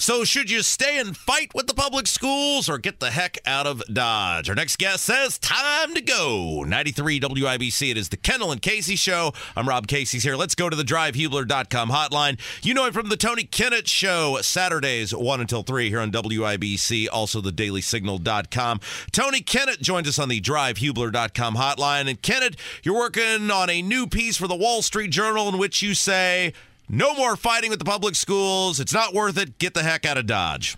So, should you stay and fight with the public schools or get the heck out of Dodge? Our next guest says, Time to go. 93 WIBC. It is the Kendall and Casey Show. I'm Rob Casey's here. Let's go to the drivehubler.com hotline. You know him from the Tony Kinnett Show, Saturdays 1 until 3 here on WIBC, also the dailysignal.com. Tony Kinnett joins us on the drivehubler.com hotline. And Kinnett, you're working on a new piece for the Wall Street Journal in which you say, no more fighting with the public schools. It's not worth it. Get the heck out of Dodge.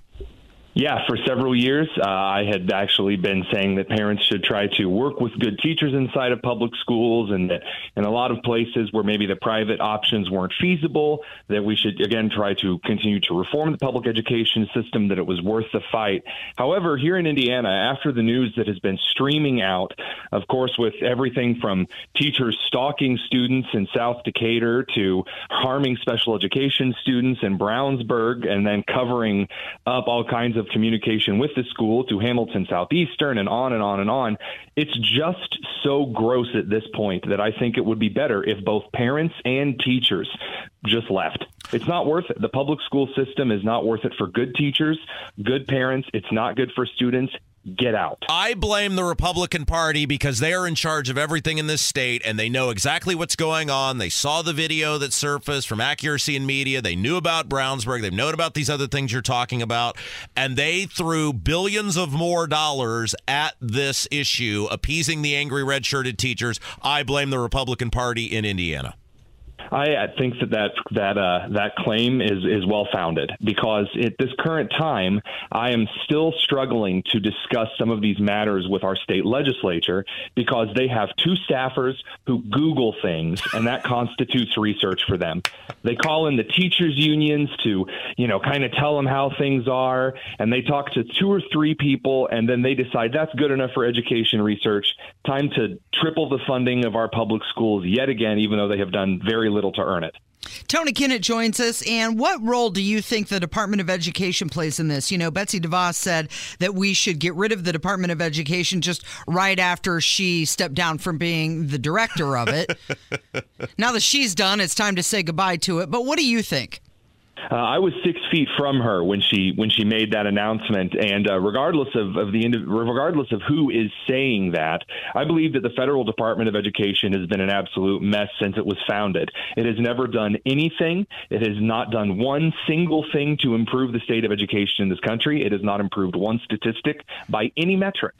Yeah, for several years, uh, I had actually been saying that parents should try to work with good teachers inside of public schools, and that in a lot of places where maybe the private options weren't feasible, that we should again try to continue to reform the public education system, that it was worth the fight. However, here in Indiana, after the news that has been streaming out, of course, with everything from teachers stalking students in South Decatur to harming special education students in Brownsburg, and then covering up all kinds of of communication with the school to Hamilton Southeastern and on and on and on. It's just so gross at this point that I think it would be better if both parents and teachers just left. It's not worth it. The public school system is not worth it for good teachers, good parents. It's not good for students get out. I blame the Republican Party because they are in charge of everything in this state and they know exactly what's going on. They saw the video that surfaced from Accuracy in Media. They knew about Brownsburg. They've known about these other things you're talking about. And they threw billions of more dollars at this issue, appeasing the angry red shirted teachers. I blame the Republican Party in Indiana. I think that that that uh, that claim is is well founded because at this current time, I am still struggling to discuss some of these matters with our state legislature because they have two staffers who Google things, and that constitutes research for them. They call in the teachers unions to you know kind of tell them how things are, and they talk to two or three people, and then they decide that's good enough for education research. Time to triple the funding of our public schools yet again, even though they have done very little little to earn it. Tony Kinnett joins us. And what role do you think the Department of Education plays in this? You know, Betsy DeVos said that we should get rid of the Department of Education just right after she stepped down from being the director of it. now that she's done, it's time to say goodbye to it. But what do you think? Uh, I was six feet from her when she when she made that announcement, and uh, regardless of, of the regardless of who is saying that, I believe that the federal Department of Education has been an absolute mess since it was founded. It has never done anything. It has not done one single thing to improve the state of education in this country. It has not improved one statistic by any metric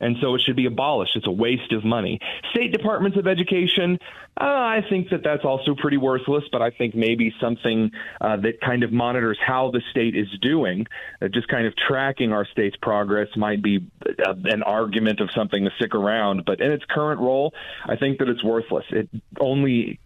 and so it should be abolished. It's a waste of money. State departments of education, uh, I think that that's also pretty worthless, but I think maybe something uh, that kind of monitors how the state is doing, uh, just kind of tracking our state's progress might be uh, an argument of something to stick around. But in its current role, I think that it's worthless. It only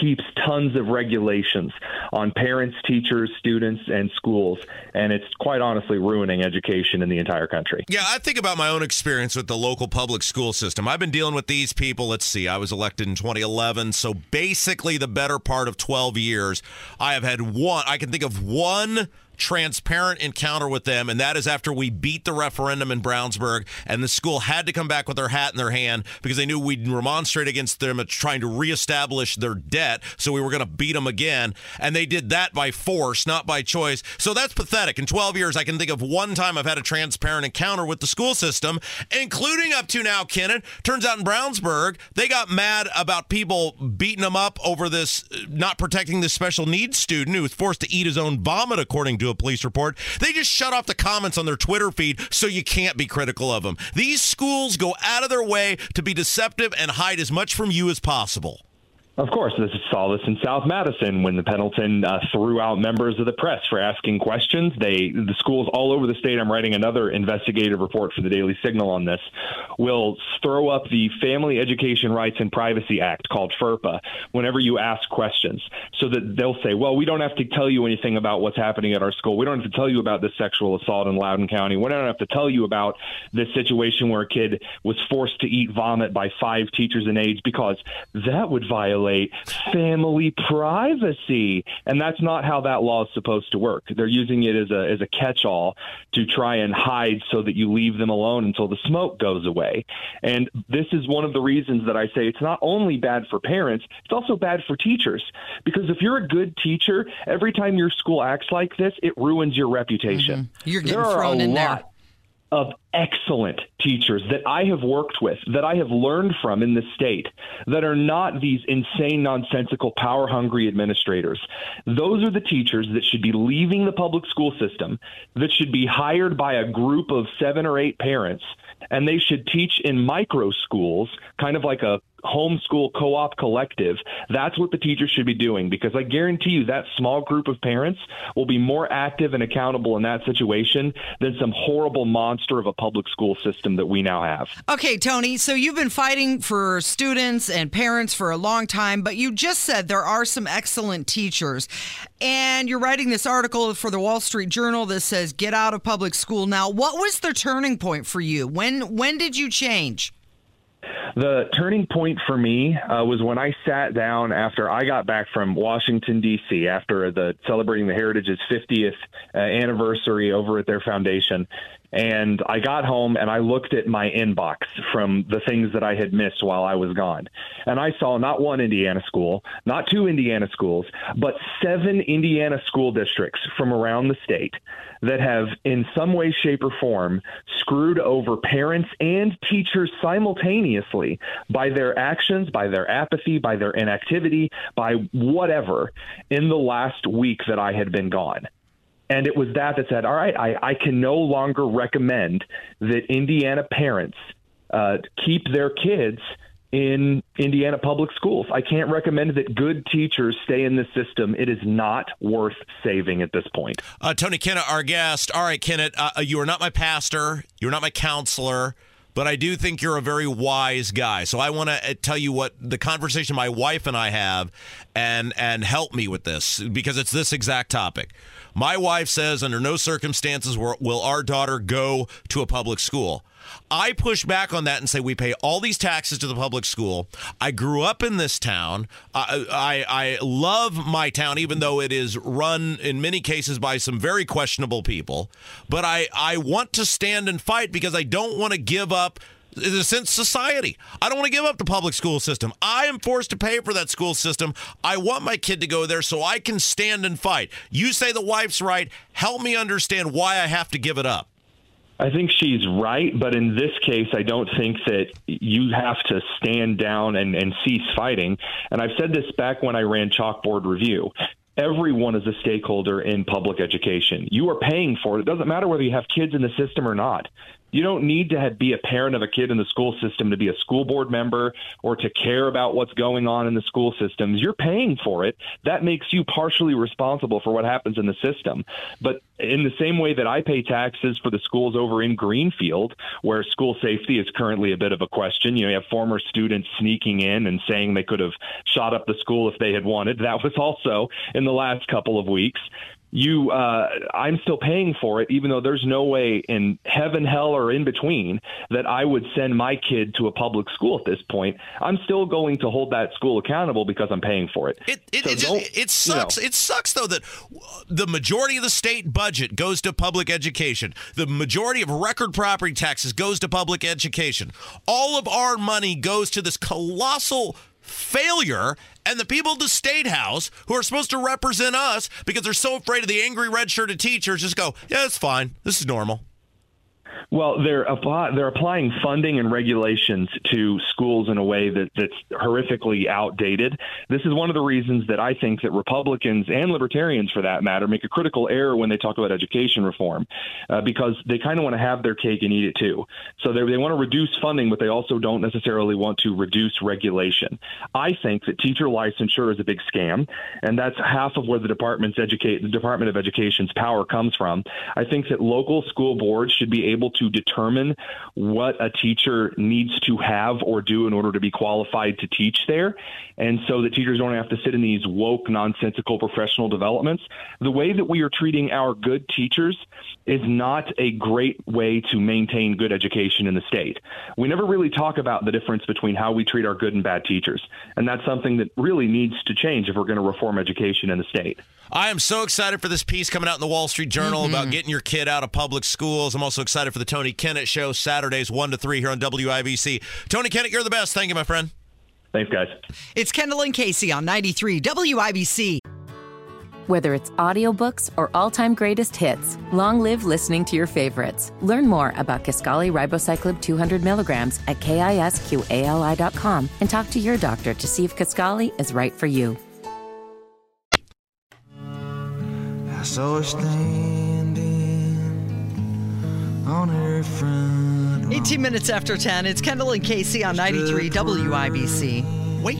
heaps tons of regulations on parents, teachers, students, and schools, and it's quite honestly ruining education in the entire country. Yeah, I think about my own experience with the local public school system. I've been dealing with these people. Let's see, I was elected in 2011, so basically the better part of 12 years, I have had one, I can think of one transparent encounter with them, and that is after we beat the referendum in Brownsburg, and the school had to come back with their hat in their hand because they knew we'd remonstrate against them trying to reestablish their debt, so we were going to beat them again, and they did that by force, not by choice. So that's pathetic. In 12 years, I can think of one time I've had a transparent encounter with the school system, including up to now, Kinnett. Turns out in Brownsburg, they got mad about people beating them up over this uh, not protecting this special needs student who was forced to eat his own vomit, according to a police report. They just shut off the comments on their Twitter feed so you can't be critical of them. These schools go out of their way to be deceptive and hide as much from you as possible. Of course, this is saw this in South Madison when the Pendleton uh, threw out members of the press for asking questions. They, the schools all over the state. I'm writing another investigative report for the Daily Signal on this. Will throw up the Family Education Rights and Privacy Act, called FERPA, whenever you ask questions, so that they'll say, "Well, we don't have to tell you anything about what's happening at our school. We don't have to tell you about this sexual assault in Loudoun County. We don't have to tell you about this situation where a kid was forced to eat vomit by five teachers in age because that would violate." Violate family privacy. And that's not how that law is supposed to work. They're using it as a, as a catch all to try and hide so that you leave them alone until the smoke goes away. And this is one of the reasons that I say it's not only bad for parents, it's also bad for teachers. Because if you're a good teacher, every time your school acts like this, it ruins your reputation. Mm-hmm. You're getting thrown in lot, there of excellent teachers that I have worked with, that I have learned from in the state, that are not these insane, nonsensical, power hungry administrators. Those are the teachers that should be leaving the public school system, that should be hired by a group of seven or eight parents, and they should teach in micro schools, kind of like a homeschool co-op collective that's what the teachers should be doing because i guarantee you that small group of parents will be more active and accountable in that situation than some horrible monster of a public school system that we now have. Okay tony so you've been fighting for students and parents for a long time but you just said there are some excellent teachers. And you're writing this article for the wall street journal that says get out of public school now. What was the turning point for you? When when did you change? The turning point for me uh, was when I sat down after I got back from Washington D.C. after the celebrating the Heritage's 50th uh, anniversary over at their foundation, and I got home and I looked at my inbox from the things that I had missed while I was gone. And I saw not one Indiana school, not two Indiana schools, but seven Indiana school districts from around the state that have, in some way, shape, or form, screwed over parents and teachers simultaneously by their actions, by their apathy, by their inactivity, by whatever in the last week that I had been gone. And it was that that said, all right, I, I can no longer recommend that Indiana parents uh, keep their kids in Indiana public schools. I can't recommend that good teachers stay in the system. It is not worth saving at this point. Uh, Tony Kinnett, our guest. All right, Kinnett, uh, uh you are not my pastor. You're not my counselor but I do think you're a very wise guy. So I want to uh, tell you what the conversation my wife and I have and and help me with this because it's this exact topic. My wife says under no circumstances will our daughter go to a public school. I push back on that and say we pay all these taxes to the public school. I grew up in this town. I, I, I love my town, even though it is run in many cases by some very questionable people. But I, I want to stand and fight because I don't want to give up the sense society. I don't want to give up the public school system. I am forced to pay for that school system. I want my kid to go there so I can stand and fight. You say the wife's right. Help me understand why I have to give it up. I think she's right, but in this case, I don't think that you have to stand down and, and cease fighting. And I've said this back when I ran Chalkboard Review. Everyone is a stakeholder in public education. You are paying for it. It doesn't matter whether you have kids in the system or not. You don't need to have, be a parent of a kid in the school system to be a school board member or to care about what's going on in the school systems. You're paying for it. That makes you partially responsible for what happens in the system. But in the same way that I pay taxes for the schools over in Greenfield, where school safety is currently a bit of a question, you know, you have former students sneaking in and saying they could have shot up the school if they had wanted. That was also in the last couple of weeks you uh, I'm still paying for it, even though there's no way in heaven, hell, or in between that I would send my kid to a public school at this point. I'm still going to hold that school accountable because I'm paying for it. It it, so it, just, it sucks. You know. It sucks though that the majority of the state budget goes to public education. The majority of record property taxes goes to public education. All of our money goes to this colossal failure and the people at the state house who are supposed to represent us because they're so afraid of the angry red shirted teachers just go yeah it's fine. This is normal Well, they're apply, they're applying funding and regulations to schools in a way that, that's horrifically outdated. This is one of the reasons that I think that Republicans and libertarians, for that matter, make a critical error when they talk about education reform, uh, because they kind of want to have their cake and eat it too. So they, they want to reduce funding, but they also don't necessarily want to reduce regulation. I think that teacher licensure is a big scam, and that's half of where the department's educate the Department of Education's power comes from. I think that local school boards should be able to determine what a teacher needs to have or do in order to be qualified to teach there. And so the teachers don't have to sit in these woke, nonsensical professional developments. The way that we are treating our good teachers is not a great way to maintain good education in the state. We never really talk about the difference between how we treat our good and bad teachers. And that's something that really needs to change if we're going to reform education in the state. I am so excited for this piece coming out in the Wall Street Journal Mm-hmm. about getting your kid out of public schools. I'm also excited for the Tony Kinnett Show Saturdays 1 to 3 here on WIBC. Tony Kinnett, you're the best. Thank you, my friend. Thanks, guys. It's Kendall and Casey on 93 WIBC. Whether it's audiobooks or all-time greatest hits, long live listening to your favorites. Learn more about Kisqali Ribociclib 200 milligrams at kisqali.com and talk to your doctor to see if Kisqali is right for you. I saw her standing on her front. 18 minutes after 10, it's Kendall and Casey on 93 WIBC. Wait.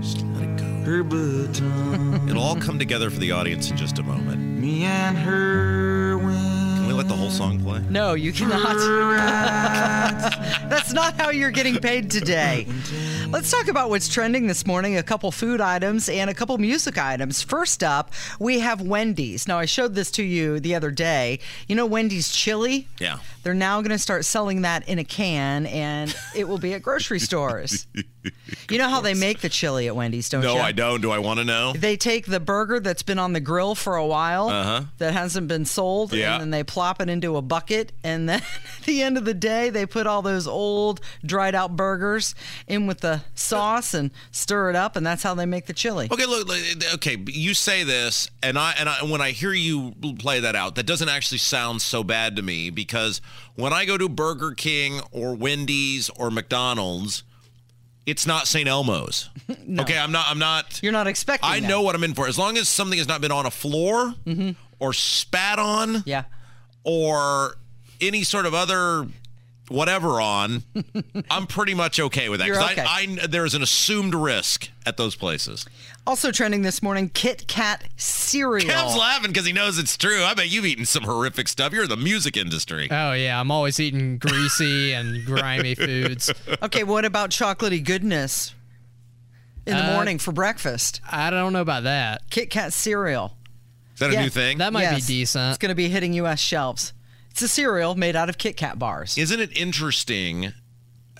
Just let it go. Her It'll all come together for the audience in just a moment. Me and her. Can we let the whole song play? No, you cannot. That's not how you're getting paid today. Let's talk about what's trending this morning a couple food items and a couple music items. First up, we have Wendy's. Now, I showed this to you the other day. You know, Wendy's chili? Yeah. They're now going to start selling that in a can and it will be at grocery stores. You know how they make the chili at Wendy's, don't No, you? No, I don't. Do I want to know? They take the burger that's been on the grill for a while Uh-huh. that hasn't been sold, Yeah. and then they plop it into a bucket. And then at the end of the day, they put all those old, dried out burgers in with the sauce and stir it up, and that's how they make the chili. Okay, look. look, Okay, you say this, and I and I when I hear you play that out, that doesn't actually sound so bad to me because when I go to Burger King or Wendy's or McDonald's, it's not St. Elmo's. Okay, I'm not. I'm not. You're not expecting I that. know what I'm in for. As long as something has not been on a floor mm-hmm. or spat on Yeah. or any sort of other whatever on, I'm pretty much okay with that. You're 'Cause okay. I, I, there's an assumed risk at those places. Also trending this morning, Kit Kat cereal. Kev's laughing because he knows it's true. I bet you've eaten some horrific stuff. You're in the music industry. Oh yeah, I'm always eating greasy and grimy foods. Okay, what about chocolatey goodness in the Uh, morning for breakfast? I don't know about that. Kit Kat cereal. Is that a Yeah, new thing? That might Yes. be decent. It's going to be hitting U.S. shelves. It's a cereal made out of Kit Kat bars. Isn't it interesting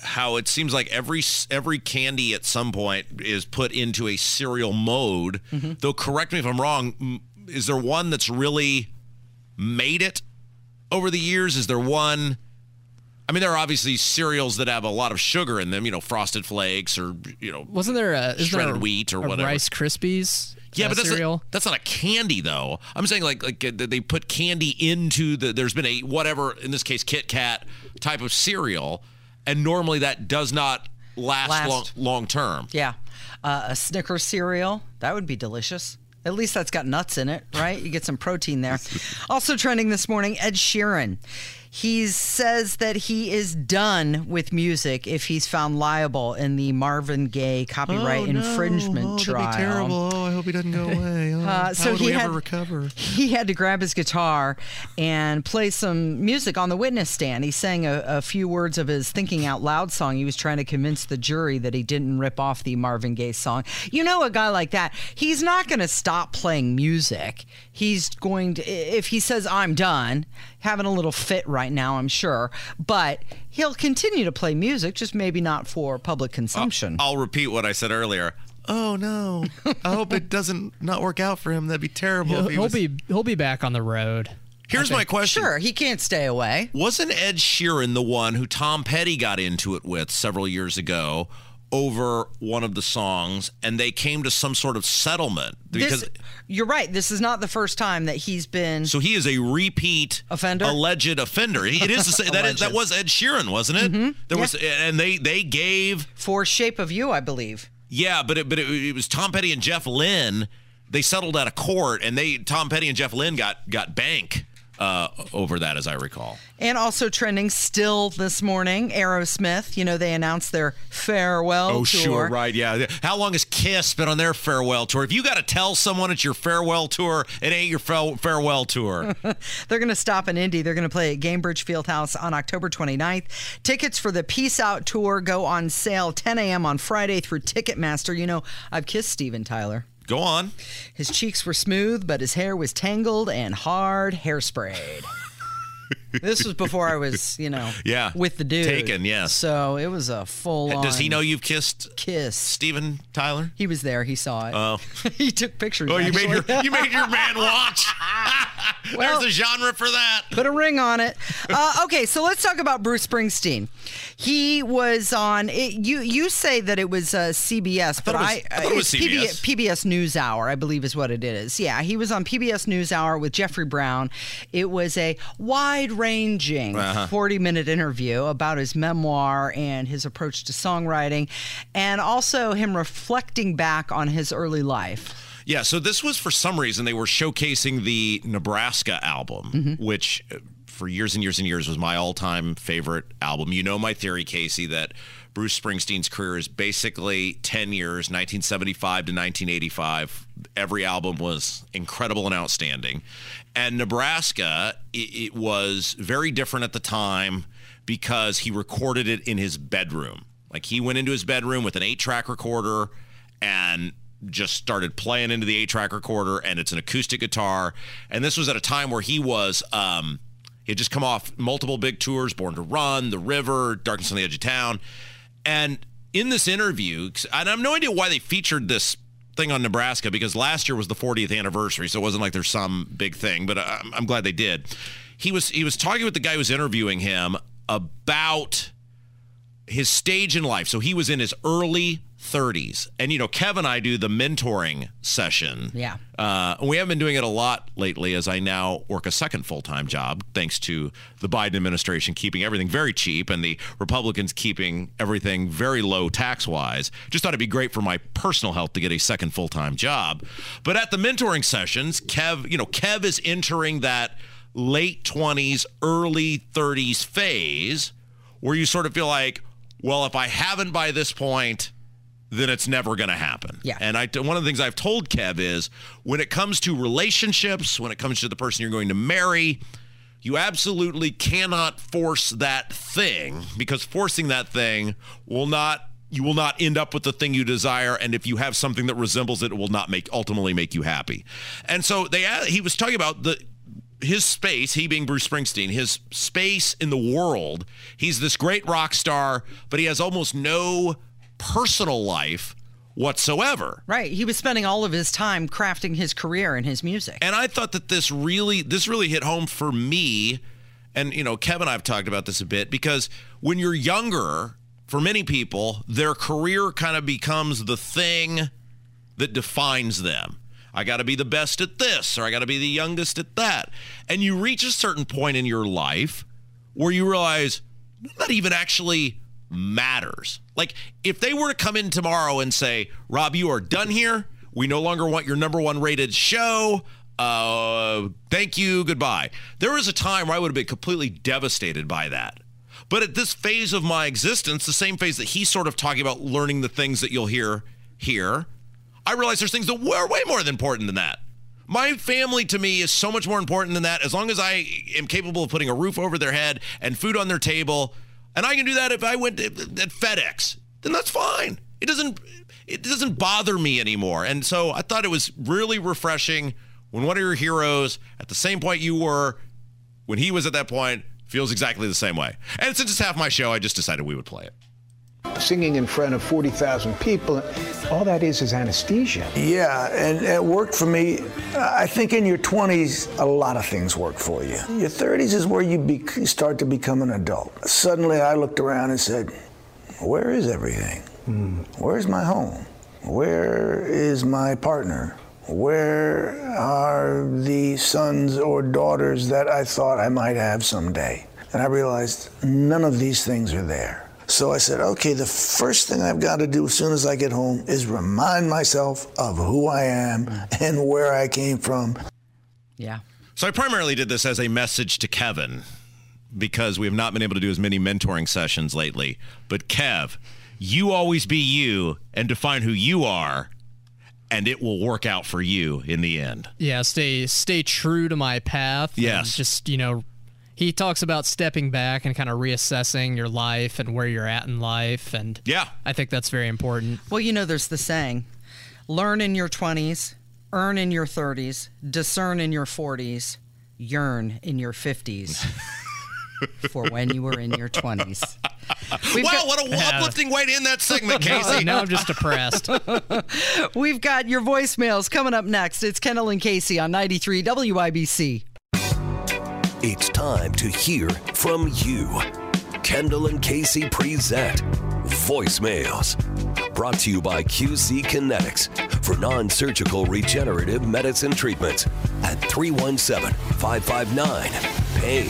how it seems like every every candy at some point is put into a cereal mode? Mm-hmm. Though, correct me if I'm wrong. Is there one that's really made it over the years? Is there one? I mean, there are obviously cereals that have a lot of sugar in them. You know, Frosted Flakes or you know, Wasn't there a Shredded there a, wheat or a whatever. Rice Krispies? Yeah, uh, but that's cereal. not, that's not a candy though. I'm saying like like uh, they put candy into the. There's been a whatever in this case Kit Kat type of cereal, and normally that does not last, Last. long long term. Yeah. Uh, a Snickers cereal. That would be delicious. At least that's got nuts in it, right? You get some protein there. also trending this morning, Ed Sheeran. He says that he is done with music if he's found liable in the Marvin Gaye copyright infringement trial. terrible Oh, I hope he doesn't go away. Oh, Uh, so he had, recover? He had to grab his guitar and play some music on the witness stand. He sang a, a few words of his Thinking Out Loud song. He was trying to convince the jury that he didn't rip off the Marvin Gaye song. You know, a guy like that, he's not going to stop playing music. He's going to, if he says, I'm done, having a little fit right now, I'm sure, but he'll continue to play music, just maybe not for public consumption. I'll repeat what I said earlier. Oh no! I hope it doesn't not work out for him. That'd be terrible. He'll, if he he'll was- be he'll be back on the road. Here's my question. sure, he can't stay away. Wasn't Ed Sheeran the one who Tom Petty got into it with several years ago over one of the songs, and they came to some sort of settlement because. This, you're right. This is not the first time that he's been. so he is a repeat Offender? alleged offender. It is that is, that was Ed Sheeran, wasn't it? Mm-hmm. There was, and they they gave for Shape of You, I believe. yeah, but it, but it, it was Tom Petty and Jeff Lynne. They settled out of court, and they Tom Petty and Jeff Lynne got got bank uh, over that, as I recall. And also trending still this morning, Aerosmith. You know, they announced their farewell Oh, tour. sure, right, yeah. How long has Kiss been on their farewell tour? If you got to tell someone it's your farewell tour, it ain't your fa- farewell tour. They're going to stop in Indy. They're going to play at Gainbridge Fieldhouse on October 29th. Tickets for the Peace Out tour go on sale 10 a.m. on Friday through Ticketmaster. You know, I've kissed Steven Tyler. Go on. His cheeks were smooth, but his hair was tangled and hard hairsprayed. this was before I was, you know, Yeah. with the dude. Taken, yes. So it was a full on. Does he know you've kissed kiss? Steven Tyler? He was there. He saw it. Oh. he took pictures. Oh, you made your you made your man watch. Well- There's a genre for that. Put a ring on it. Uh, okay, so let's talk about Bruce Springsteen. He was on. It, you you say that it was uh, CBS, but thought it was- I, I thought it was CBS. PBS NewsHour, I believe, is what it is. Yeah, he was on PBS NewsHour with Jeffrey Brown. It was a wide-ranging Uh-huh. 40-minute interview about his memoir and his approach to songwriting, and also him reflecting back on his early life. Yeah, so this was for some reason they were showcasing the Nebraska album, Mm-hmm. which uh, for years and years and years was my all-time favorite album. You know my theory, Casey, that Bruce Springsteen's career is basically 10 years, 1975 to 1985. Every album was incredible and outstanding. And Nebraska, it, it was very different at the time because he recorded it in his bedroom. Like he went into his bedroom with an eight-track recorder and just started playing into the eight track recorder and it's an acoustic guitar and this was at a time where he was um he had just come off multiple big tours born to run the river darkness on the edge of town and in this interview and i have no idea why they featured this thing on nebraska because last year was the 40th anniversary so it wasn't like there's some big thing but uh, i'm, I'm glad they did he was he was talking with the guy who was interviewing him about his stage in life. So he was in his early 30s. And, you know, Kev and I do the mentoring session. Yeah. Uh, we have been doing it a lot lately as I now work a second full time job, thanks to the Biden administration keeping everything very cheap and the Republicans keeping everything very low tax wise. Just thought it'd be great for my personal health to get a second full time job. But at the mentoring sessions, Kev, you know, Kev is entering that late 20s, early 30s phase where you sort of feel like, well, if I haven't by this point, then it's never going to happen. Yeah. And I, one of the things I've told Kev is when it comes to relationships, when it comes to the person you're going to marry, you absolutely cannot force that thing because forcing that thing will not you will not end up with the thing you desire and if you have something that resembles it it will not make ultimately make you happy and so they he was talking about the his space he being bruce springsteen his space in the world he's this great rock star but he has almost no personal life whatsoever Right. He was spending all of his time crafting his career and his music. and I thought that this really this really hit home for me. And you know, Kevin I've talked about this a bit because when you're younger, for many people, their career kind of becomes the thing that defines them. I got to be the best at this or I got to be the youngest at that. And you reach a certain point in your life where you realize that even actually matters. Like if they were to come in tomorrow and say, "Rob, you are done here. We no longer want your number 1 rated show. Uh, thank you. Goodbye." There was a time where I would have been completely devastated by that. But at this phase of my existence, the same phase that he's sort of talking about learning the things that you'll hear here, I realize there's things that were way more important than that. My family to me is so much more important than that. As long as I am capable of putting a roof over their head and food on their table, and I can do that if I went at FedEx, then that's fine. It doesn't it doesn't bother me anymore. And so I thought it was really refreshing when one of your heroes at the same point you were when he was at that point feels exactly the same way. And since it's half my show, I just decided we would play it. Singing in front of 40,000 people, all that is is anesthesia. Yeah, and it worked for me. I think in your 20s, a lot of things work for you. Your 30s is where you be, start to become an adult. Suddenly, I looked around and said, Where is everything? Hmm, Where's my home? Where is my partner? Where are the sons or daughters that I thought I might have someday? And I realized none of these things are there. So I said, okay, the first thing I've got to do as soon as I get home is remind myself of who I am and where I came from. Yeah. So I primarily did this as a message to Kevin because we have not been able to do as many mentoring sessions lately. But Kev, you always be you and define who you are, and it will work out for you in the end. Yeah, stay stay true to my path. and Yes. just you know, he talks about stepping back and kind of reassessing your life and where you're at in life, and yeah, I think that's very important. Well, you know, there's the saying learn in your 20s, earn in your 30s, discern in your 40s, yearn in your 50s for when you were in your 20s. We've wow, got- what a uplifting way to end that segment, Casey. now I'm just depressed. We've got your voicemails coming up next. It's Kendall and Casey on 93 WIBC. It's time to hear from you. Kendall and Casey present Voicemails. Brought to you by QC Kinetics for non surgical regenerative medicine treatments at 317 559 PAIN.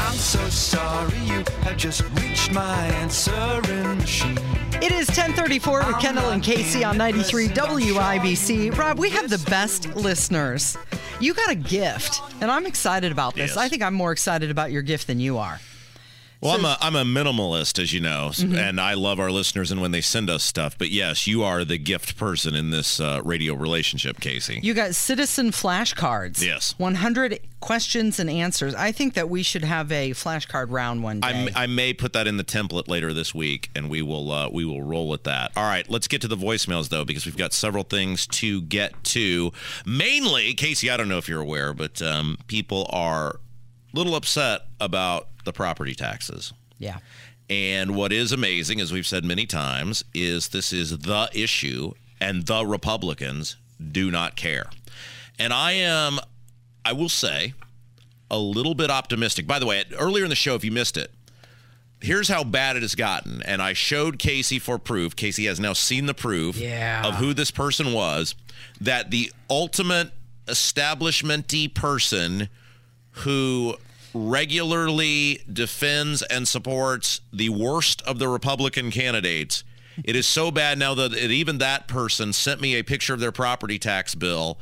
I'm so sorry you have just reached my answering machine. It is 1034 with Kendall and Casey on 93 WIBC. Rob, we have the best listeners. You got a gift, and I'm excited about this. Yes. I think I'm more excited about your gift than you are. Well, I'm a I'm a minimalist, as you know, Mhm. and I love our listeners and when they send us stuff. But yes, you are the gift person in this uh, radio relationship, Casey. You got citizen flashcards. Yes. 100 questions and answers. I think that we should have a flashcard round one day. I, I may put that in the template later this week, and we will uh, we will roll with that. All right, let's get to the voicemails though, because we've got several things to get to. Mainly, Casey, I don't know if you're aware, but um, people are a little upset about the property taxes. Yeah. And what is amazing, as we've said many times, is this is the issue, and the Republicans do not care. And I am, I will say, a little bit optimistic. By the way, earlier in the show, if you missed it, here's how bad it has gotten. And I showed Casey for proof. Casey has now seen the proof Yeah. of who this person was. That the ultimate establishmenty person who regularly defends and supports the worst of the Republican candidates. It is so bad now that even that person sent me a picture of their property tax bill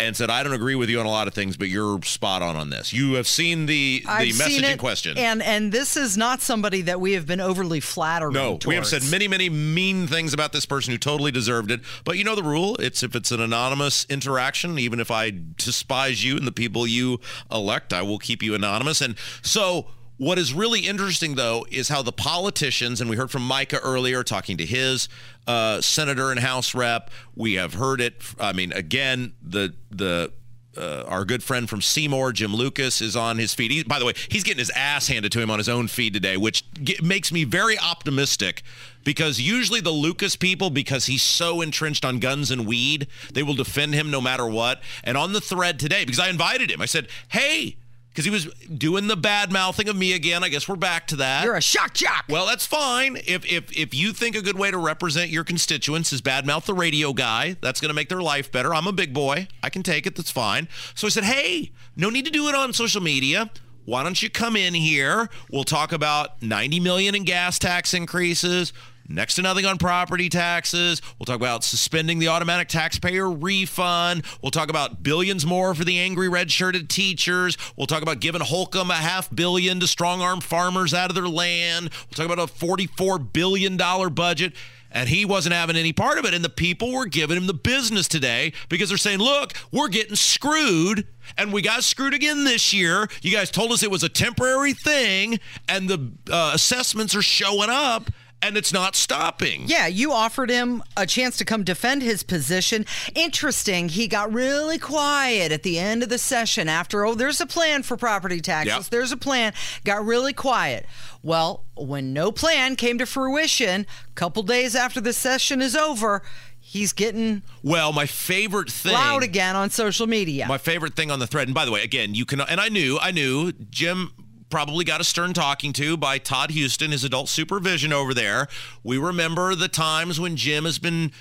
and said, "I don't agree with you on a lot of things, but you're spot on on this." You have seen the the I've message in it, question. And and this is not somebody that we have been overly flattering. No, we have said many, many mean things about this person who totally deserved it. But you know the rule. It's if it's an anonymous interaction, even if I despise you and the people you elect, I will keep you anonymous. And so what is really interesting though is how the politicians, and we heard from Micah earlier talking to his uh, senator and House rep. We have heard it. I mean, again, the the uh, our good friend from Seymour, Jim Lucas, is on his feed. He, by the way, he's getting his ass handed to him on his own feed today, which ge- makes me very optimistic because usually the Lucas people, because he's so entrenched on guns and weed, they will defend him no matter what. And on the thread today, because I invited him, I said, hey, because he was doing the bad mouthing of me again. I guess we're back to that. You're a shock jock. Well, that's fine. If if if you think a good way to represent your constituents is bad mouth the radio guy, that's going to make their life better. I'm a big boy. I can take it. That's fine. So I said, "Hey, no need to do it on social media. Why don't you come in here? We'll talk about 90 million in gas tax increases." Next to nothing on property taxes. We'll talk about suspending the automatic taxpayer refund. We'll talk about billions more for the angry red shirted teachers. We'll talk about giving Holcomb a half billion to strong arm farmers out of their land. We'll talk about a $44 billion budget. And he wasn't having any part of it. And the people were giving him the business today because they're saying, look, we're getting screwed. And we got screwed again this year. You guys told us it was a temporary thing. And the uh, assessments are showing up and it's not stopping. Yeah, you offered him a chance to come defend his position. Interesting, he got really quiet at the end of the session after, oh, there's a plan for property taxes. Yep. There's a plan. Got really quiet. Well, when no plan came to fruition, a couple days after the session is over, he's getting Well, my favorite thing. loud again on social media. My favorite thing on the thread, and by the way, again, you can, and I knew, I knew Jim probably got a stern talking to by Todd Huston, his adult supervision over there. We remember the times when Jim has been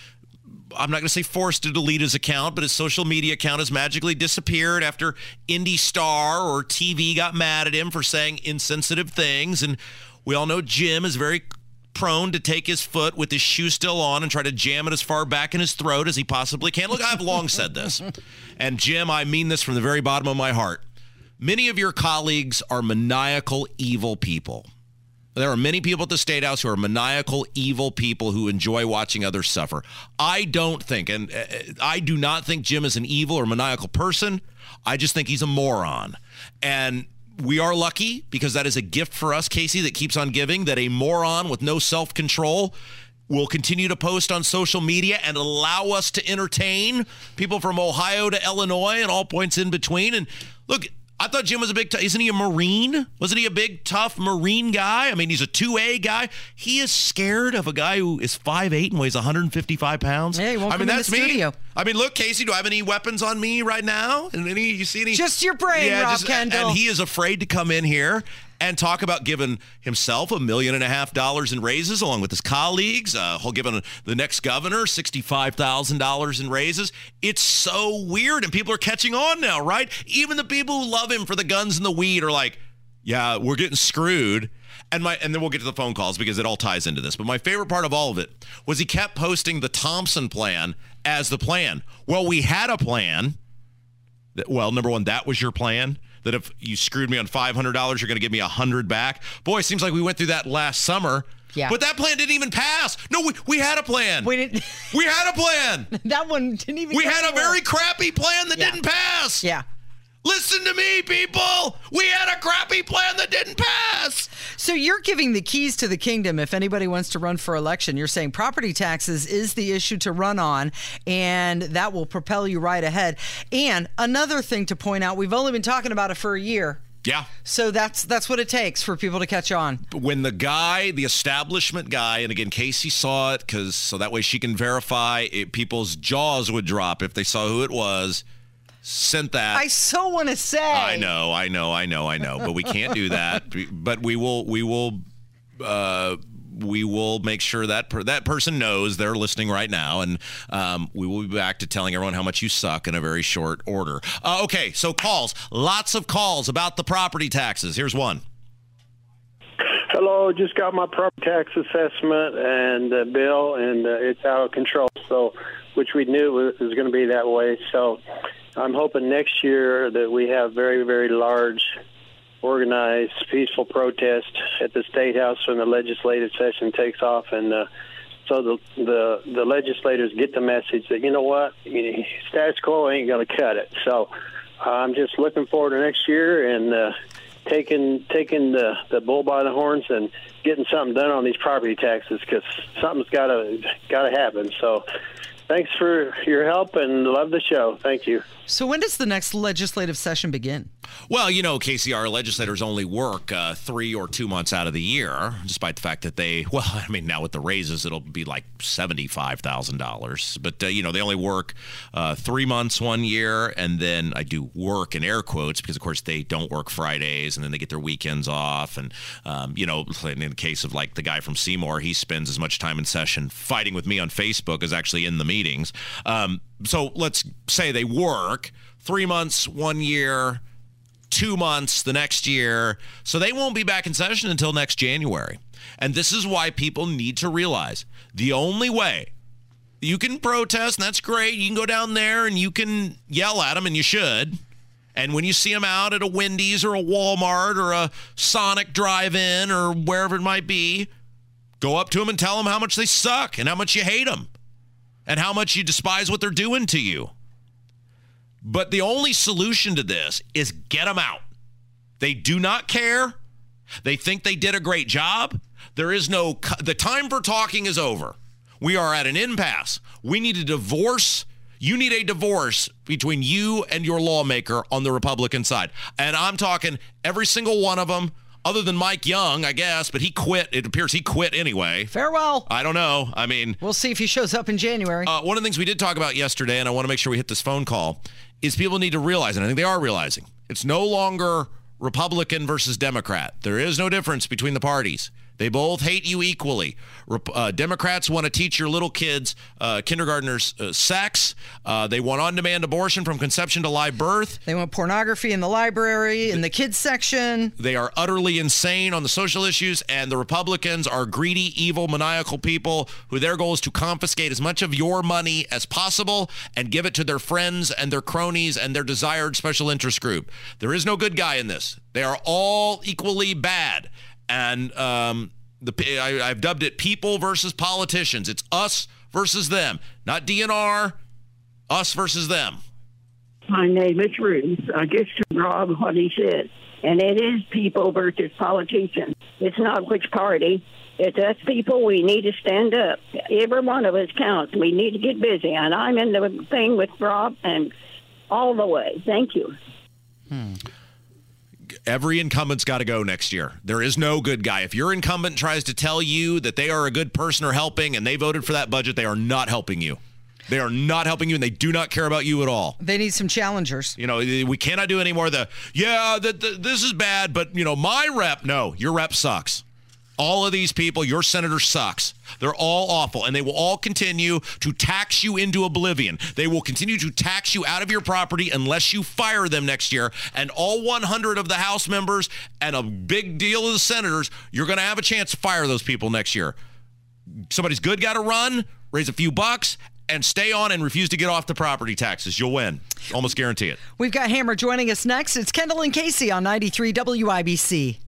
I'm not going to say forced to delete his account, but his social media account has magically disappeared after Indy Star or TV got mad at him for saying insensitive things. And we all know Jim is very prone to take his foot with his shoe still on and try to jam it as far back in his throat as he possibly can. Look, I've long said this. And Jim, I mean this from the very bottom of my heart. Many of your colleagues are maniacal, evil people. There are many people at the State House who are maniacal, evil people who enjoy watching others suffer. I don't think, and uh, I do not think Jim is an evil or maniacal person. I just think he's a moron. And we are lucky because that is a gift for us, Casey, that keeps on giving, that a moron with no self control will continue to post on social media and allow us to entertain people from Ohio to Illinois and all points in between. And look, I thought Jim was a big, t- isn't he a Marine? Wasn't he a big, tough Marine guy? I mean, he's a 2A guy. He is scared of a guy who is 5'8 and weighs 155 pounds. Hey, won't I mean, that's the me. studio. I mean, look, Casey, do I have any weapons on me right now? And any, you see any? Just your brain, Rob Kendall. And he is afraid to come in here and talk about giving himself a million and a half dollars in raises along with his colleagues. Uh, he'll give the next governor $65,000 in raises. It's so weird, and people are catching on now, right? Even the people who love him for the guns and the weed are like, yeah, we're getting screwed. And my and then we'll get to the phone calls because it all ties into this. But my favorite part of all of it was he kept posting the Thompson plan as the plan. Well, we had a plan. That, well, number one, that was your plan. That if you screwed me on five hundred dollars, you're going to give me a hundred back. Boy, seems like we went through that last summer. Yeah. But that plan didn't even pass. No, we, we had a plan. We didn't. We had a plan. that one didn't even. We had a very crappy plan that Yeah. didn't pass. Yeah. Listen to me, people. We had a crappy plan that didn't pass. So you're giving the keys to the kingdom if anybody wants to run for election. You're saying property taxes is the issue to run on, and that will propel you right ahead. And another thing to point out, we've only been talking about it for a year. Yeah. So that's that's what it takes for people to catch on. when the guy, the establishment guy, and again, Casey saw it because so that way she can verify it, people's jaws would drop if they saw who it was. Sent that. I so want to say. I know, I know, I know, I know, but we can't do that. but we will, we will, uh, we will make sure that per- that person knows they're listening right now, and um, we will be back to telling everyone how much you suck in a very short order. Uh, okay, so calls, lots of calls about the property taxes. Here's one. Hello, just got my property tax assessment and uh, bill, and uh, it's out of control. So, which we knew was, was going to be that way. So, I'm hoping next year that we have very, very large, organized, peaceful protest at the state house when the legislative session takes off, and uh, so the the the legislators get the message that you know what, you know, status quo ain't going to cut it. So, I'm just looking forward to next year and. Uh, taking taking the the bull by the horns and getting something done on these property taxes because something's got to got to happen. So, thanks for your help and love the show. Thank you. So when does the next legislative session begin? Well, you know, KCR legislators only work uh, three or two months out of the year, despite the fact that they, well, I mean, now with the raises, it'll be like $75,000. But, uh, you know, they only work uh, three months one year. And then I do work in air quotes because, of course, they don't work Fridays and then they get their weekends off. And, um, you know, in the case of like the guy from Seymour, he spends as much time in session fighting with me on Facebook as actually in the meetings. Um, so let's say they work three months, one year, two months the next year. So they won't be back in session until next January. And this is why people need to realize the only way you can protest, and that's great. You can go down there and you can yell at them, and you should. And when you see them out at a Wendy's or a Walmart or a Sonic drive in or wherever it might be, go up to them and tell them how much they suck and how much you hate them and how much you despise what they're doing to you. But the only solution to this is get them out. They do not care. They think they did a great job. There is no, the time for talking is over. We are at an impasse. We need a divorce. You need a divorce between you and your lawmaker on the Republican side. And I'm talking every single one of them, other than Mike Young, I guess, but he quit. It appears he quit anyway. Farewell. I don't know. I mean, We'll see if he shows up in January. uh, one of the things we did talk about yesterday, and I want to make sure we hit this phone call, is people need to realize, and I think they are realizing, it's no longer Republican versus Democrat. There is no difference between the parties. They both hate you equally. Uh, Democrats want to teach your little kids, uh, kindergartners, uh, sex. Uh, they want on demand abortion from conception to live birth. They want pornography in the library, in the kids section. They are utterly insane on the social issues, and the Republicans are greedy, evil, maniacal people who their goal is to confiscate as much of your money as possible and give it to their friends and their cronies and their desired special interest group. There is no good guy in this. They are all equally bad. And um, the I, I've dubbed it people versus politicians. It's us versus them, not DNR, us versus them. My name is Ruth. I just Rob what he said. And it is people versus politicians. It's not which party. It's us people. We need to stand up. Every one of us counts. We need to get busy. And I'm in the thing with Rob and all the way. Thank you. Hmm. Every incumbent's got to go next year. There is no good guy. If your incumbent tries to tell you that they are a good person or helping and they voted for that budget, they are not helping you. They are not helping you and they do not care about you at all. They need some challengers. You know, we cannot do any more the, yeah, the, the, this is bad, but, you know, my rep, no, your rep sucks. All of these people, your senator sucks. They're all awful, and they will all continue to tax you into oblivion. They will continue to tax you out of your property unless you fire them next year. And all 100 of the House members and a big deal of the senators, you're going to have a chance to fire those people next year. Somebody's good got to run, raise a few bucks, and stay on and refuse to get off the property taxes. You'll win. Almost guarantee it. We've got Hammer joining us next. It's Kendall and Casey on 93 WIBC.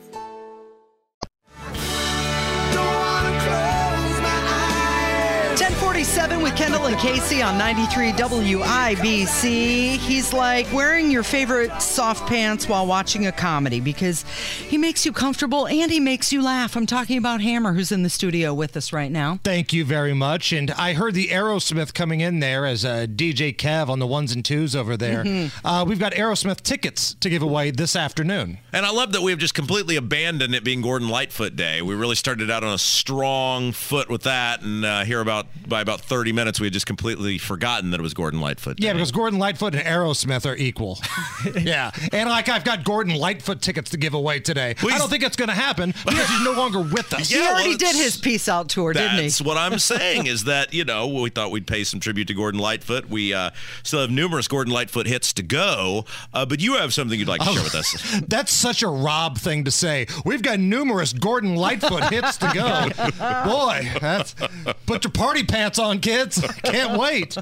1047 with Kendall and Casey on 93 WIBC. He's like wearing your favorite soft pants while watching a comedy because he makes you comfortable and he makes you laugh. I'm talking about Hammer, who's in the studio with us right now. Thank you very much. And I heard the Aerosmith coming in there as a DJ Kev on the ones and twos over there. Mm-hmm. Uh, we've got Aerosmith tickets to give away this afternoon. And I love that we have just completely abandoned it being Gordon Lightfoot Day. We really started out on a strong foot with that, and uh, here about by about 30 minutes, we had just completely forgotten that it was Gordon Lightfoot. Yeah, because Gordon Lightfoot and Aerosmith are equal. yeah. And like I've got Gordon Lightfoot tickets to give away today. Please. I don't think it's going to happen because he's no longer with us. Yeah, he already well, did his peace out tour, didn't he? That's what I'm saying is that, you know, we thought we'd pay some tribute to Gordon Lightfoot. We uh, still have numerous Gordon Lightfoot hits to go, uh, but you have something you'd like to oh, share with us. That's such a Rob thing to say. We've got numerous Gordon Lightfoot hits to go. Boy, that's put your party pants on, kids. Can't wait.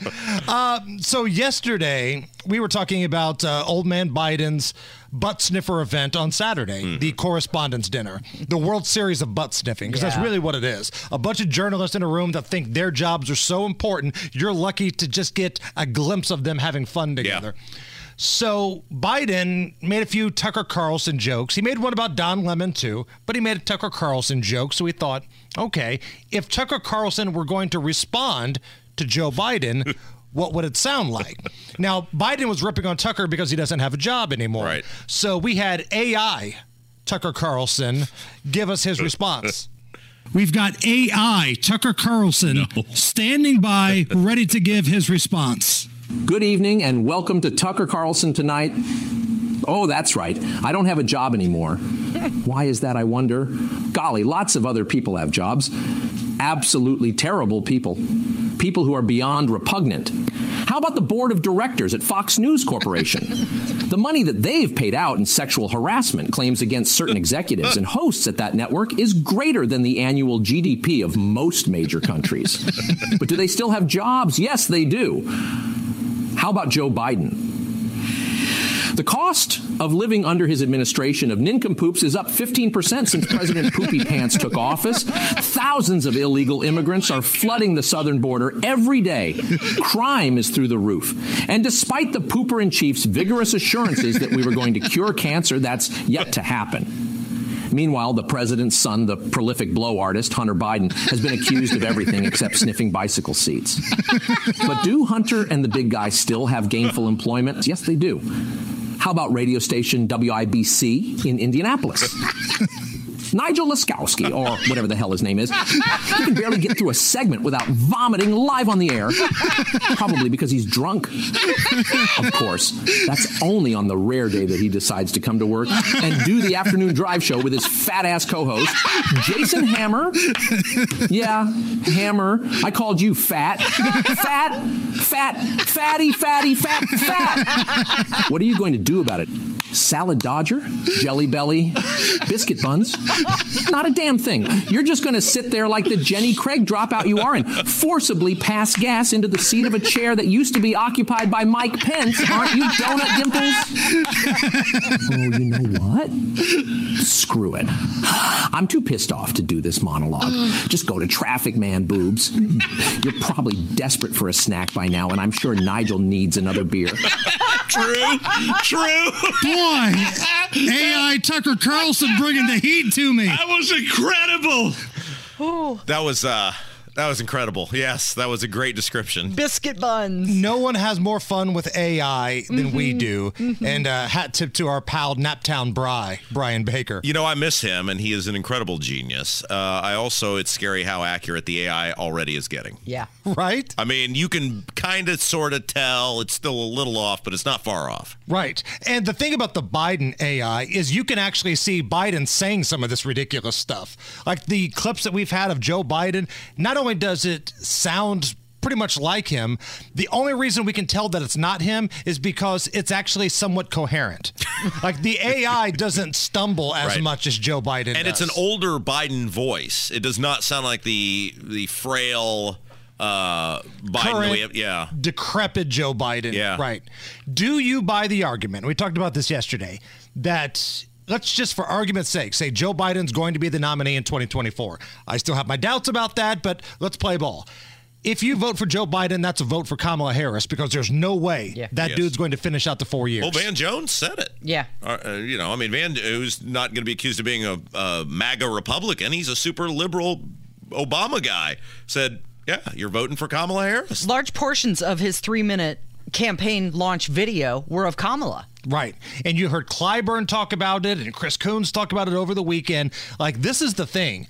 Uh, so yesterday we were talking about uh, old man Biden's butt sniffer event on Saturday, mm. the correspondence dinner, the World Series of butt sniffing, because yeah. that's really what it is. A bunch of journalists in a room that think their jobs are so important, you're lucky to just get a glimpse of them having fun together. Yeah. So Biden made a few Tucker Carlson jokes. He made one about Don Lemon too, but he made a Tucker Carlson joke. So we thought, okay, if Tucker Carlson were going to respond to Joe Biden, what would it sound like? now, Biden was ripping on Tucker because he doesn't have a job anymore. Right. So we had AI Tucker Carlson give us his response. We've got AI Tucker Carlson no. standing by, ready to give his response. Good evening and welcome to Tucker Carlson tonight. Oh, that's right. I don't have a job anymore. Why is that, I wonder? Golly, lots of other people have jobs. Absolutely terrible people. People who are beyond repugnant. How about the board of directors at Fox News Corporation? the money that they've paid out in sexual harassment claims against certain executives and hosts at that network is greater than the annual GDP of most major countries. but do they still have jobs? Yes, they do. How about Joe Biden? The cost of living under his administration of nincompoops is up 15% since President Poopy Pants took office. Thousands of illegal immigrants are flooding the southern border every day. Crime is through the roof. And despite the pooper in chief's vigorous assurances that we were going to cure cancer, that's yet to happen. Meanwhile, the president's son, the prolific blow artist, Hunter Biden, has been accused of everything except sniffing bicycle seats. but do Hunter and the big guy still have gainful employment? Yes, they do. How about radio station WIBC in Indianapolis? Nigel Laskowski, or whatever the hell his name is, he can barely get through a segment without vomiting live on the air. Probably because he's drunk. Of course, that's only on the rare day that he decides to come to work and do the afternoon drive show with his fat ass co host, Jason Hammer. Yeah, Hammer. I called you fat. Fat, fat, fatty, fatty, fat, fat. What are you going to do about it? Salad Dodger? Jelly Belly? Biscuit buns? Not a damn thing. You're just going to sit there like the Jenny Craig dropout you are and forcibly pass gas into the seat of a chair that used to be occupied by Mike Pence, aren't you, Donut Dimples? Oh, you know what? Screw it. I'm too pissed off to do this monologue. Just go to Traffic Man Boobs. You're probably desperate for a snack by now, and I'm sure Nigel needs another beer. True. True. Boy, AI Tucker Carlson bringing the heat to me. That was incredible. That was uh that was incredible. Yes, that was a great description. Biscuit buns. No one has more fun with AI than we Mhm. do. And uh, hat tip to our pal Naptown Bry, Brian Baker. You know, I miss him, and he is an incredible genius. Uh, I also, it's scary how accurate the AI already is getting. Yeah. Right? I mean, you can kind of sort of tell it's still a little off, but it's not far off. Right. And the thing about the Biden AI is you can actually see Biden saying some of this ridiculous stuff. Like the clips that we've had of Joe Biden, not only does it sound pretty much like him, the only reason we can tell that it's not him is because it's actually somewhat coherent. like the AI doesn't stumble as Right. much as Joe Biden and it's an older Biden voice. It does not sound like the the frail uh, Biden. Current, have. Yeah. decrepit Joe Biden. Yeah. Right. Do you buy the argument? We talked about this yesterday that let's just for argument's sake say Joe Biden's going to be the nominee in 2024. I still have my doubts about that, but let's play ball. If you vote for Joe Biden, that's a vote for Kamala Harris because there's no way that Yes. dude's going to finish out the four years. Well, Van Jones said it. Yeah. Uh, uh, you know, I mean, Van, who's not going to be accused of being a, a MAGA Republican, he's a super liberal Obama guy, said, yeah, you're voting for Kamala Harris. Large portions of his three minute campaign launch video were of Kamala. Right. And you heard Clyburn talk about it and Chris Coons talk about it over the weekend. Like, this is the thing.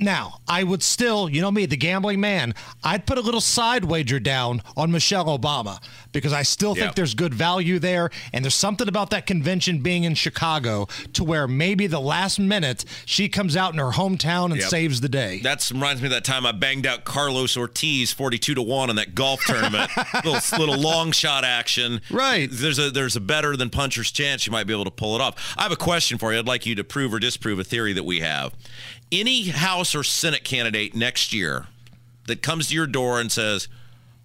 Now, I would still, you know me, the gambling man, I'd put a little side wager down on Michelle Obama because I still think Yeah. there's good value there. And there's something about that convention being in Chicago to where maybe the last minute she comes out in her hometown and Yep. saves the day. That reminds me of that time I banged out Carlos Ortiz 42 to 1 in that golf tournament. little little long shot action. Right. There's a there's a better than puncher's chance you might be able to pull it off. I have a question for you. I'd like you to prove or disprove a theory that we have. Any House or Senate candidate next year that comes to your door and says,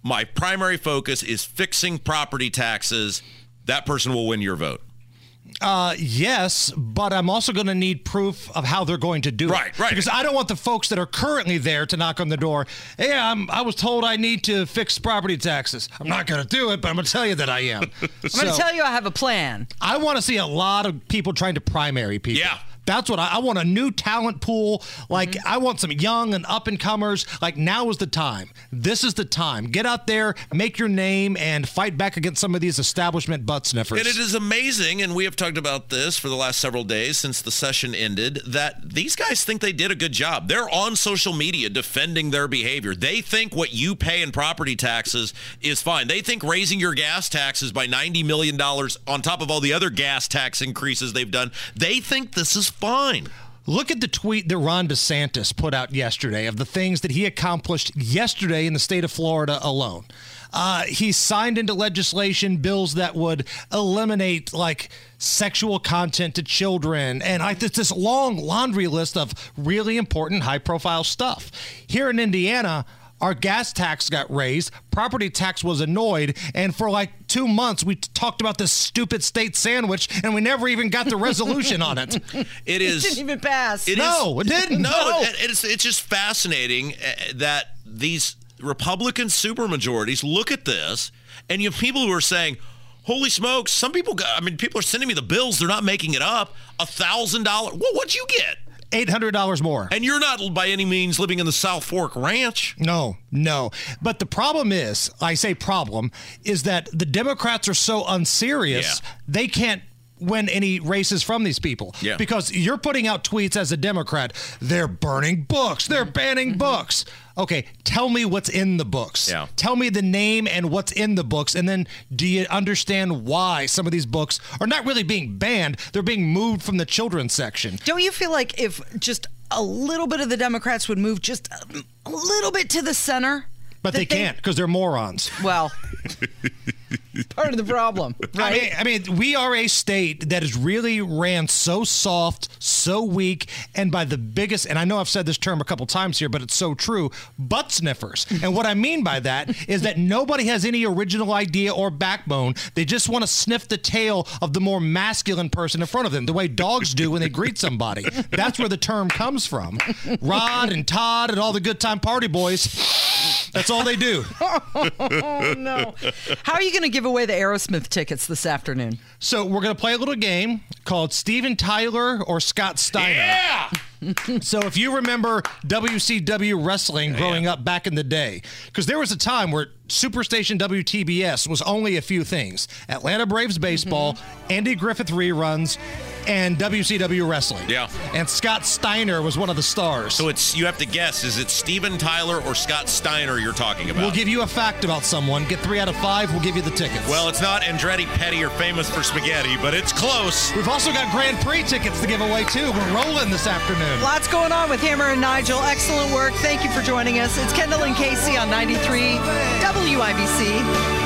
"My primary focus is fixing property taxes," that person will win your vote. Uh, yes, but I'm also going to need proof of how they're going to do Right, it. right. Because I don't want the folks that are currently there to knock on the door. Hey, I'm, I was told I need to fix property taxes. I'm not going to do it, but I'm going to tell you that I am. I'm going to tell you I have a plan. I want to see a lot of people trying to primary people. Yeah. That's what I, I want a new talent pool. Like, Mm-hmm. I want some young and up and comers. Like, now is the time. This is the time. Get out there, make your name, and fight back against some of these establishment butt sniffers. And it is amazing, and we have talked about this for the last several days since the session ended, that these guys think they did a good job. They're on social media defending their behavior. They think what you pay in property taxes is fine. They think raising your gas taxes by $90 million on top of all the other gas tax increases they've done, they think this is fine. Look at the tweet that Ron DeSantis put out yesterday of the things that he accomplished yesterday in the state of Florida alone. Uh, he signed into legislation bills that would eliminate like sexual content to children and like it's this long laundry list of really important high profile stuff. Here in Indiana, our gas tax got raised, property tax was annoyed, and for like two months we t- talked about this stupid state sandwich and we never even got the resolution on it. It is. didn't even pass. It No, is- it didn't. No, No. It, it's it's just fascinating uh, that these Republican supermajorities look at this, and you have people who are saying, "Holy smokes!" Some people got. I mean, people are sending me the bills. They're not making it up. A thousand dollar. Well, what'd you get? Eight hundred dollars more. And you're not by any means living in the South Fork Ranch. No, no. But the problem is, I say problem, is that the Democrats are so unserious, they can't win any races from these people. Yeah. Because you're putting out tweets as a Democrat, they're burning books, they're banning mm-hmm. books. Okay, tell me what's in the books. Yeah. Tell me the name and what's in the books. And then do you understand why some of these books are not really being banned? They're being moved from the children's section. Don't you feel like if just a little bit of the Democrats would move just a, a little bit to the center? But that they can't because they're morons. Well, part of the problem, I mean, I mean, we are a state that is really ran so soft, so weak, and by the biggest, and I know I've said this term a couple times here, but it's so true, butt sniffers. and what I mean by that is that nobody has any original idea or backbone. They just want to sniff the tail of the more masculine person in front of them, the way dogs do when they greet somebody. That's where the term comes from. Rod and Todd and all the good time party boys. That's all they do. oh no! How are you going to give away the Aerosmith tickets this afternoon? So we're gonna play a little game called Steven Tyler or Scott Steiner. Yeah. so if you remember WCW wrestling growing up back in the day, because there was a time where Superstation WTBS was only a few things: Atlanta Braves baseball, mm-hmm. Andy Griffith reruns, and WCW wrestling. Yeah. And Scott Steiner was one of the stars. So it's you have to guess: is it Steven Tyler or Scott Steiner you're talking about? We'll give you a fact about someone. Get three out of five. We'll give you the tickets. well, it's not Andretti Petty or famous for spaghetti, but it's close. We've also got Grand Prix tickets to give away too. We're rolling this afternoon. Lots going on with Hammer and Nigel. Excellent work. Thank you for joining us. It's Kendall and Casey on 93 WIBC.